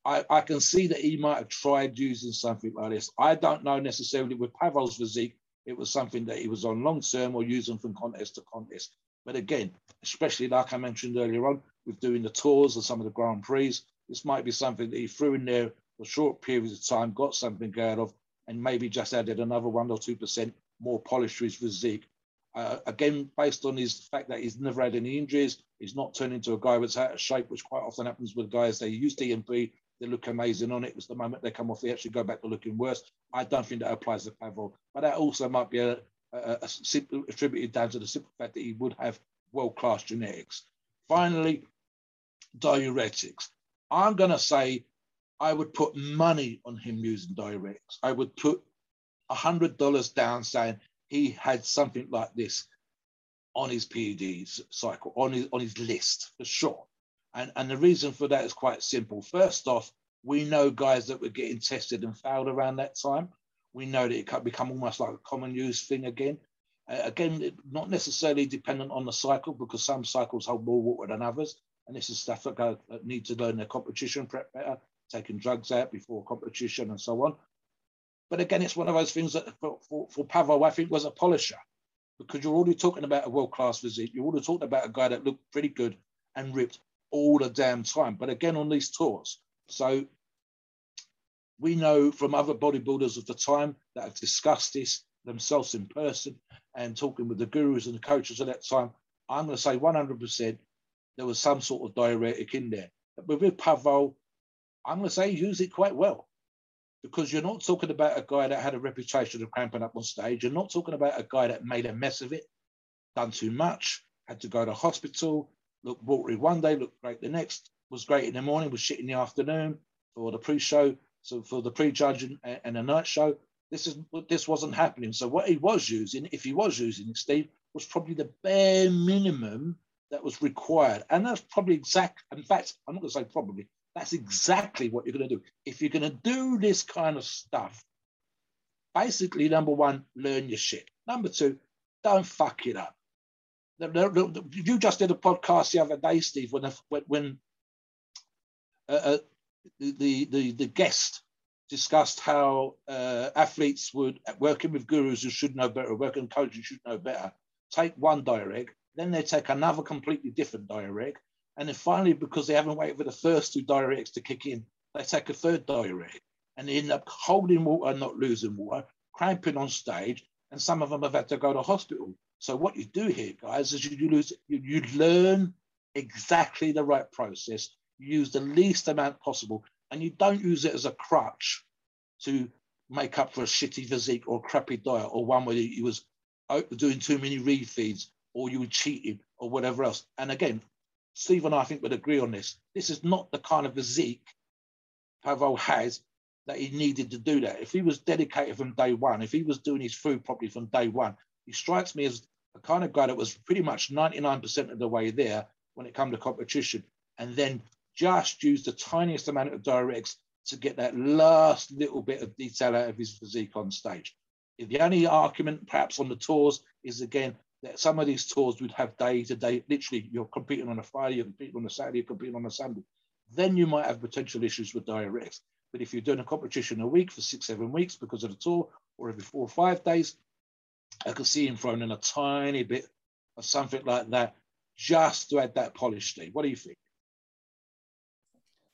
I, I can see that he might have tried using something like this. I don't know necessarily with Pavel's physique, it was something that he was on long term or using from contest to contest. But again, especially like I mentioned earlier on, with doing the tours and some of the Grand Prix, this might be something that he threw in there for short periods of time, got something out of, and maybe just added another one or two percent more polish to his physique. Uh, again, based on his fact that he's never had any injuries, he's not turned into a guy that's out of shape, which quite often happens with guys. They use DNP, they look amazing on it. It's the moment they come off, they actually go back to looking worse. I don't think that applies to Pavel, but that also might be a, a, a simple, attributed down to the simple fact that he would have world class genetics. Finally, diuretics. I'm going to say I would put money on him using diuretics. I would put $100 down saying he had something like this on his PED cycle, on his, on his list for sure. And, and the reason for that is quite simple. First off, we know guys that were getting tested and failed around that time. We know that it could become almost like a common use thing again. Uh, again, not necessarily dependent on the cycle because some cycles hold more water than others. And this is stuff that, go, that need to learn their competition prep better, taking drugs out before competition and so on. But again, it's one of those things that for, for, for I think, was a polisher because you're already talking about a world class physique. You're already talking about a guy that looked pretty good and ripped all the damn time. But again, on these tours. So we know from other bodybuilders of the time that have discussed this themselves in person and talking with the gurus and the coaches at that time. I'm going to say 100% there was some sort of diuretic in there. But with Pavel, I'm going to say use it quite well because you're not talking about a guy that had a reputation of cramping up on stage. You're not talking about a guy that made a mess of it, done too much, had to go to hospital, looked watery one day, looked great the next, was great in the morning, was shit in the afternoon for the pre-show, so for the pre-judge and, and the night show. This is this wasn't happening. So what he was using, if he was using it, Steve, was probably the bare minimum that was required. And that's probably exact. In fact, I'm not going to say probably, that's exactly what you're going to do. If you're going to do this kind of stuff, basically, number one, learn your shit. Number two, don't fuck it up. You just did a podcast the other day, Steve, when when uh, uh the, the the guest discussed how uh, athletes would working with gurus who should know better, working coaches who should know better, take one diuretic, then they take another completely different diuretic, and then finally, because they haven't waited for the first two diuretics to kick in, they take a third diuretic and they end up holding water, not losing water, cramping on stage, and some of them have had to go to hospital. So what you do here, guys, is you lose, you, you learn exactly the right process, you use the least amount possible, and you don't use it as a crutch to make up for a shitty physique or crappy diet or one where you was oh, doing too many refeeds or you were cheating or whatever else. And again, Steve and I think would agree on this. This is not the kind of physique Pavel has that he needed to do that. If he was dedicated from day one, if he was doing his food properly from day one, he strikes me as the kind of guy that was pretty much 99% of the way there when it comes to competition, and then just used the tiniest amount of diuretics to get that last little bit of detail out of his physique on stage. The only argument, perhaps on the tours, is again that some of these tours would have day to day, literally, you're competing on a Friday, you're competing on a Saturday, you're competing on a Sunday. Then you might have potential issues with diuretics. But if you're doing a competition a week for six, seven weeks because of the tour, or every four or five days, I could see him throwing in a tiny bit of something like that just to add that polish, Steve. What do you think?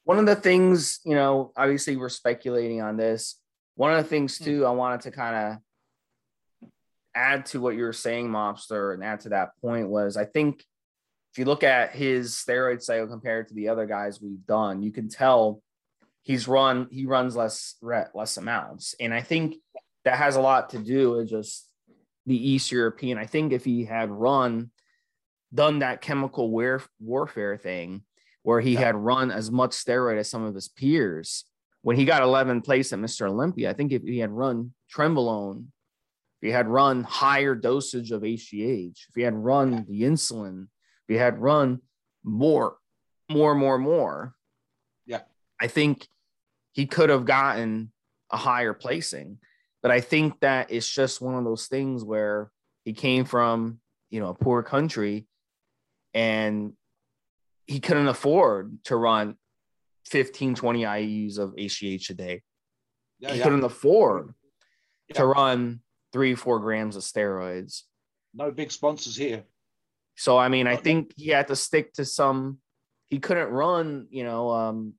One of the things, you know, obviously we're speculating on this. One of the things hmm. too, I wanted to kind of add to what you were saying, Mobster, and add to that point was I think if you look at his steroid cycle compared to the other guys we've done, you can tell he's run he runs less less amounts, and I think that has a lot to do with just the East European. I think if he had run done that chemical war- warfare thing where he had run as much steroid as some of his peers when he got 11th place at Mr. Olympia, I think if he had run Trenbolone, if he had run higher dosage of HGH, if he had run the insulin, if he had run more, more, more, more, yeah, I think he could have gotten a higher placing. But I think that it's just one of those things where he came from, you know, a poor country and he couldn't afford to run 15, 20 IUs of HGH a day. Yeah, he yeah. couldn't afford yeah. to run three, four grams of steroids. No big sponsors here. So I mean, I think he had to stick to some. He couldn't run, you know. Um,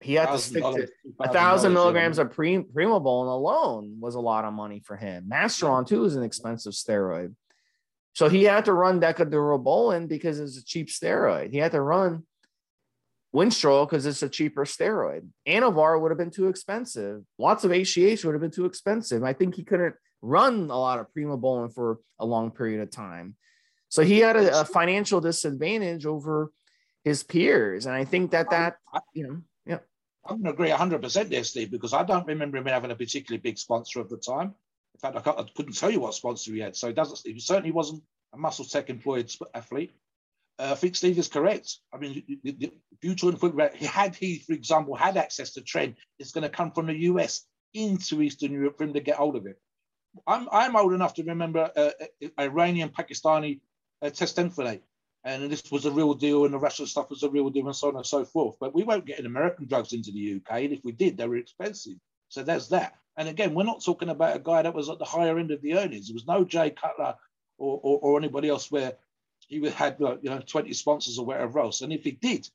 he had to stick to a thousand milligrams of pre, Primobolan alone was a lot of money for him. Masteron too is an expensive steroid, so he had to run Decadurabolin because it's a cheap steroid. He had to run Winstrol because it's a cheaper steroid. Anavar would have been too expensive. Lots of HGH would have been too expensive. I think he couldn't run a lot of Primobolan for a long period of time. So he had a, a financial disadvantage over his peers. And I think that that, you know. I am going to agree 100% there, Steve, because I don't remember him having a particularly big sponsor at the time. In fact, I, I couldn't tell you what sponsor he had. So he doesn't, he certainly wasn't a MuscleTech employed athlete. Uh, I think Steve is correct. I mean, if you talk had he, for example, had access to tren, it's going to come from the US into Eastern Europe for him to get hold of it. I'm, I'm old enough to remember uh, uh Iranian Pakistani uh, test enanthate. And this was a real deal, and the Russian stuff was a real deal, and so on and so forth. But we won't get American drugs into the UK, and if we did, they were expensive. So there's that. And again, we're not talking about a guy that was at the higher end of the earnings. There was no Jay Cutler or, or, or anybody else where he had uh, you know 20 sponsors or whatever else. And if he did,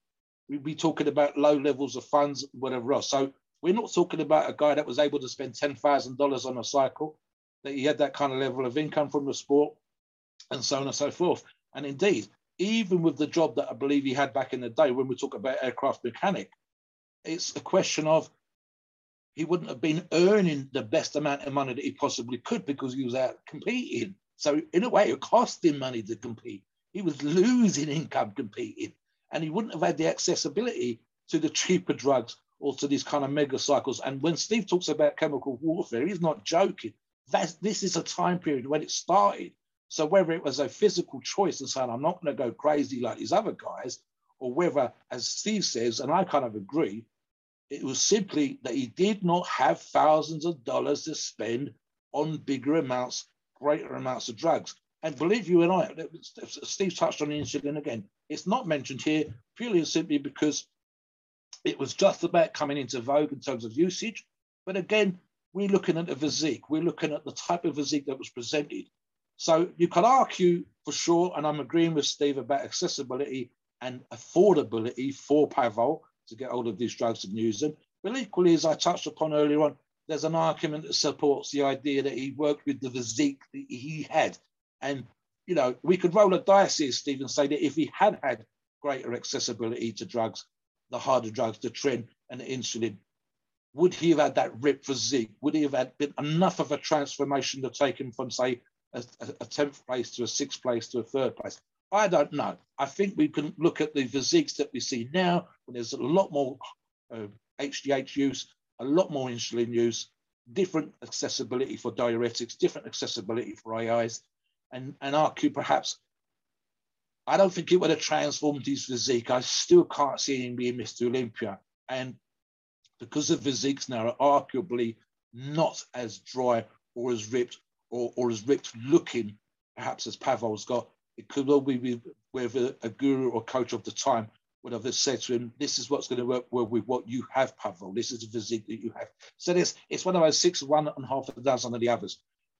we'd be talking about low levels of funds, whatever else. So we're not talking about a guy that was able to spend ten thousand dollars on a cycle, that he had that kind of level of income from the sport, and so on and so forth. And indeed, even with the job that I believe he had back in the day, when we talk about aircraft mechanic, it's a question of he wouldn't have been earning the best amount of money that he possibly could because he was out competing. So in a way, it cost him money to compete. He was losing income competing, and he wouldn't have had the accessibility to the cheaper drugs or to these kind of mega cycles. And when Steve talks about chemical warfare, he's not joking. That's, this is a time period when it started. So whether it was a physical choice and saying, I'm not going to go crazy like these other guys, or whether, as Steve says, and I kind of agree, it was simply that he did not have thousands of dollars to spend on bigger amounts, greater amounts of drugs. And believe you and I, Steve touched on insulin again. It's not mentioned here purely and simply because it was just about coming into vogue in terms of usage. But again, we're looking at the physique. We're looking at the type of physique that was presented. So you could argue for sure, and I'm agreeing with Steve about accessibility and affordability for Pavel to get hold of these drugs and use them. But equally, as I touched upon earlier on, there's an argument that supports the idea that he worked with the physique that he had. And, you know, we could roll a dice here, Steve, and say that if he had had greater accessibility to drugs, the harder drugs, the tren and the insulin, would he have had that rip physique? Would he have had been enough of a transformation to take him from, say, a, a 10th place to a sixth place to a third place? I don't know. I think we can look at the physiques that we see now when there's a lot more uh, HGH use, a lot more insulin use, different accessibility for diuretics, different accessibility for AIs, and, and argue perhaps I don't think it would have transformed his physique. I still can't see him being Mr. Olympia. And because the physiques now are arguably not as dry or as ripped or, or as ripped looking, perhaps as Pavel's got, it could well be whether a, guru or coach of the time would have said to him, "This is what's going to work well with what you have, Pavel. This is the physique that you have." So this it's one of those six, one and a half a dozen of the others.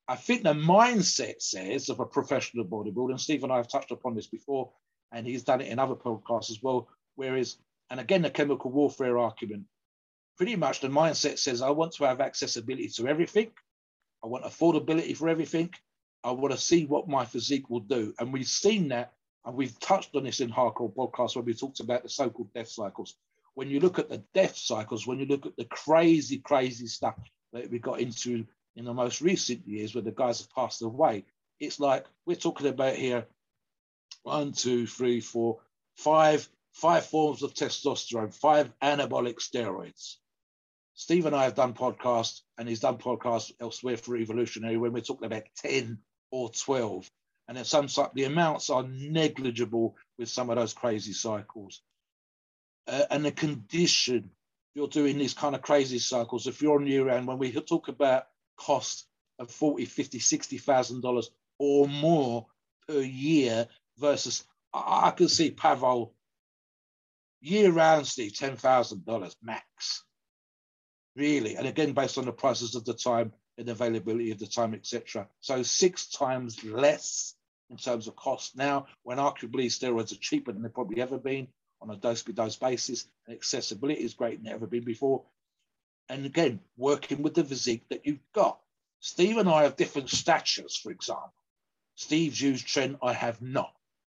I think the mindset says of a professional bodybuilder, and Steve and I have touched upon this before, and he's done it in other podcasts as well. Whereas, and again, the chemical warfare argument, pretty much the mindset says, I want to have accessibility to everything. I want affordability for everything. I want to see what my physique will do. And we've seen that, and we've touched on this in Hardcore Podcast when we talked about the so called death cycles. When you look at the death cycles, when you look at the crazy, crazy stuff that we got into in the most recent years where the guys have passed away, it's like we're talking about here one, two, three, four, five, five forms of testosterone, five anabolic steroids. Steve and I have done podcasts, and he's done podcasts elsewhere for Evolutionary when we're talking about 10 or 12. And then some the amounts are negligible with some of those crazy cycles. Uh, and the condition, you're doing these kind of crazy cycles, if you're on year round, when we talk about cost of 40, 50, 60,000 dollars or more per year versus I, I can see Pavel year round, Steve, ten thousand dollars max. Really, and again based on the prices of the time and availability of the time, etc. So six times less in terms of cost now, when arguably steroids are cheaper than they've probably ever been on a dose by dose basis, and accessibility is greater than ever been before. And again, working with the physique that you've got. Steve and I have different statures, for example. Steve's used tren, I have not.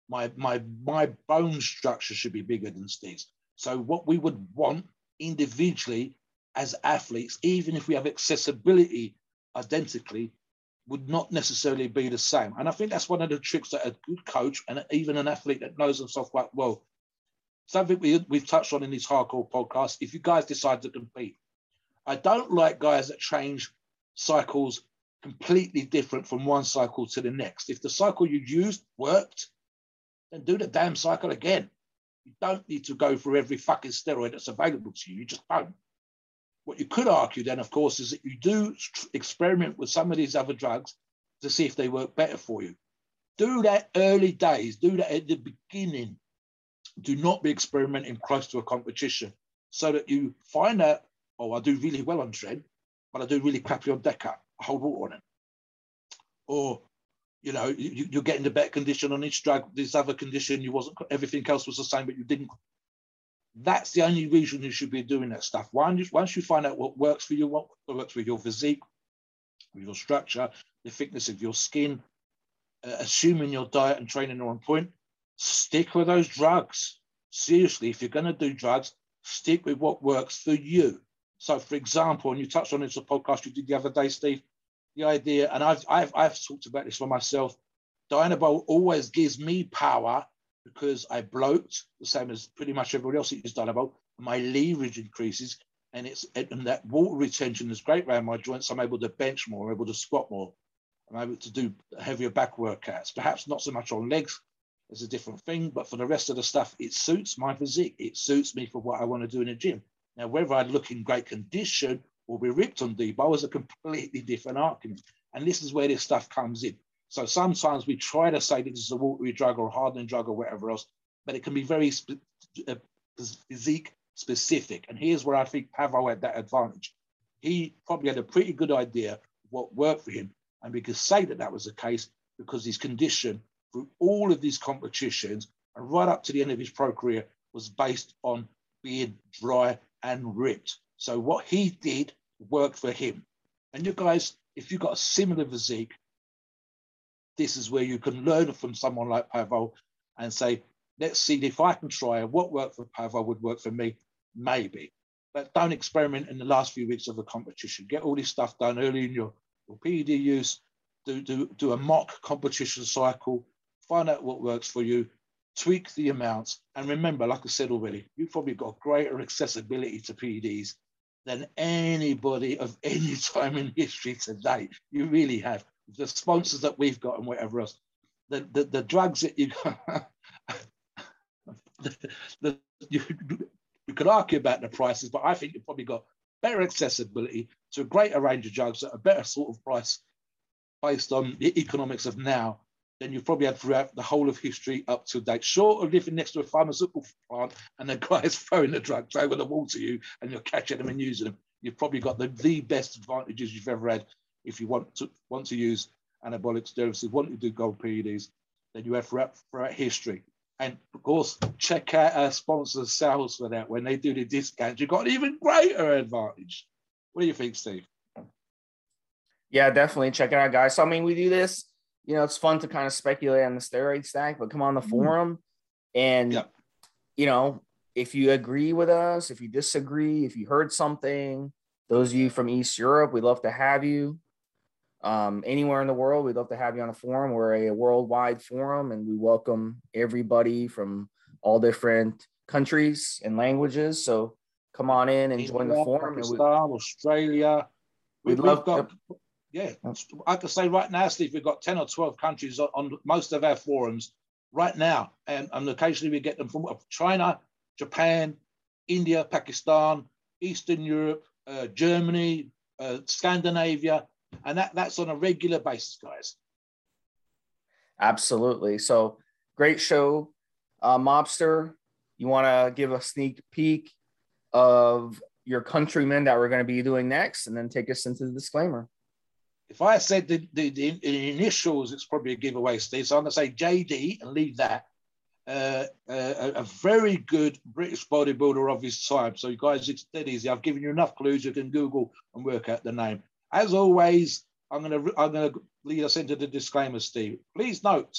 My, my, my bone structure should be bigger than Steve's. So, what we would want individually as athletes, even if we have accessibility identically, would not necessarily be the same. And I think that's one of the tricks that a good coach and even an athlete that knows himself quite well, something we, we've touched on in this hardcore podcast, if you guys decide to compete, I don't like guys that change cycles completely different from one cycle to the next. If the cycle you used worked, then do the damn cycle again. You don't need to go through every fucking steroid that's available to you. You just don't. What you could argue then, of course, is that you do experiment with some of these other drugs to see if they work better for you. Do that early days, do that at the beginning. Do not be experimenting close to a competition so that you find out, oh, I do really well on Tren, but I do really crappy on Deca. I hold water on it. Or, you know, you, you're getting the better condition on each drug, this other condition, you wasn't, everything else was the same, but you didn't that's the only reason you should be doing that stuff. Once, once you find out what works for you, what works with your physique, with your structure, the thickness of your skin, uh, assuming your diet and training are on point, stick with those drugs. Seriously, if you're going to do drugs, stick with what works for you. So, for example, and you touched on it this a podcast you did the other day, Steve, the idea, and I've I've I've talked about this for myself. Dianabol always gives me power because I bloat the same as pretty much everybody else has done about. My leverage increases, and it's and that water retention is great around my joints. I'm able to bench more, I'm able to squat more, I'm able to do heavier back workouts. Perhaps not so much on legs, it's a different thing, but for the rest of the stuff, it suits my physique. It suits me for what I want to do in a gym. Now, whether I look in great condition or be ripped on Dbol is a completely different argument. And this is where this stuff comes in. So sometimes we try to say this is a watery drug or a hardening drug or whatever else, but it can be very spe- uh, physique specific. And here's where I think Pavel had that advantage. He probably had a pretty good idea what worked for him. And we could say that that was the case because his condition through all of these competitions and right up to the end of his pro career was based on being dry and ripped. So what he did worked for him. And you guys, if you've got a similar physique, this is where you can learn from someone like Pavel and say, let's see if I can try and what worked for Pavel would work for me, maybe. But don't experiment in the last few weeks of the competition. Get all this stuff done early in your, your PED use, do, do, do a mock competition cycle, find out what works for you, tweak the amounts. And remember, like I said already, you've probably got greater accessibility to PEDs than anybody of [LAUGHS] any time in history today. You really have the sponsors that we've got and whatever else, the, the, the drugs that you, [LAUGHS] the, the, you, you could argue about the prices, but I think you've probably got better accessibility to a greater range of drugs at a better sort of price based on the economics of now than you've probably had throughout the whole of history up to date. Short of living next to a pharmaceutical plant and the guy's [LAUGHS] throwing the drugs over the wall to you and you're catching them and using them, you've probably got the, the best advantages you've ever had if you want to want to use anabolic steroids, want to do gold PEDs, then you have throughout, throughout history. And of course, check out our sponsors' sales for that. When they do the discounts, you've got an even greater advantage. What do you think, Steve? Yeah, definitely check it out, guys. So I mean, we do this. You know, it's fun to kind of speculate on the steroid stack, but come on the mm-hmm. forum and you know, if you agree with us, if you disagree, if you heard something, those of you from East Europe, we'd love to have you um, anywhere in the world. We'd love to have you on a forum. We're a worldwide forum and we welcome everybody from all different countries and languages. So come on in and join the forum. Pakistan, Australia. We'd we, love got, yeah, I can say right now, Steve, we've got 10 or 12 countries on, on most of our forums right now. And, and occasionally we get them from China, Japan, India, Pakistan, Eastern Europe, uh, Germany, uh, Scandinavia, and that that's on a regular basis, guys. Absolutely. So great show, uh, Mobster. You want to give a sneak peek of your countrymen that we're going to be doing next, and then take us into the disclaimer. If I said the, the, the initials, it's probably a giveaway, Steve. So I'm going to say JD and leave that. Uh, uh, a, very good British bodybuilder of his time. So you guys, it's dead easy. I've given you enough clues. You can Google and work out the name. As always, I'm going to I'm going to lead us into the disclaimer, Steve. Please note,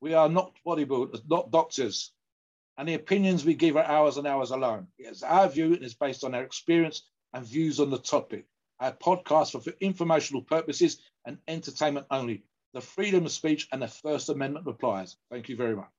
we are not bodybuilders, not doctors, and the opinions we give are ours and ours alone. It's our view and it's based on our experience and views on the topic. Our podcast are for informational purposes and entertainment only. The freedom of speech and the First Amendment applies. Thank you very much.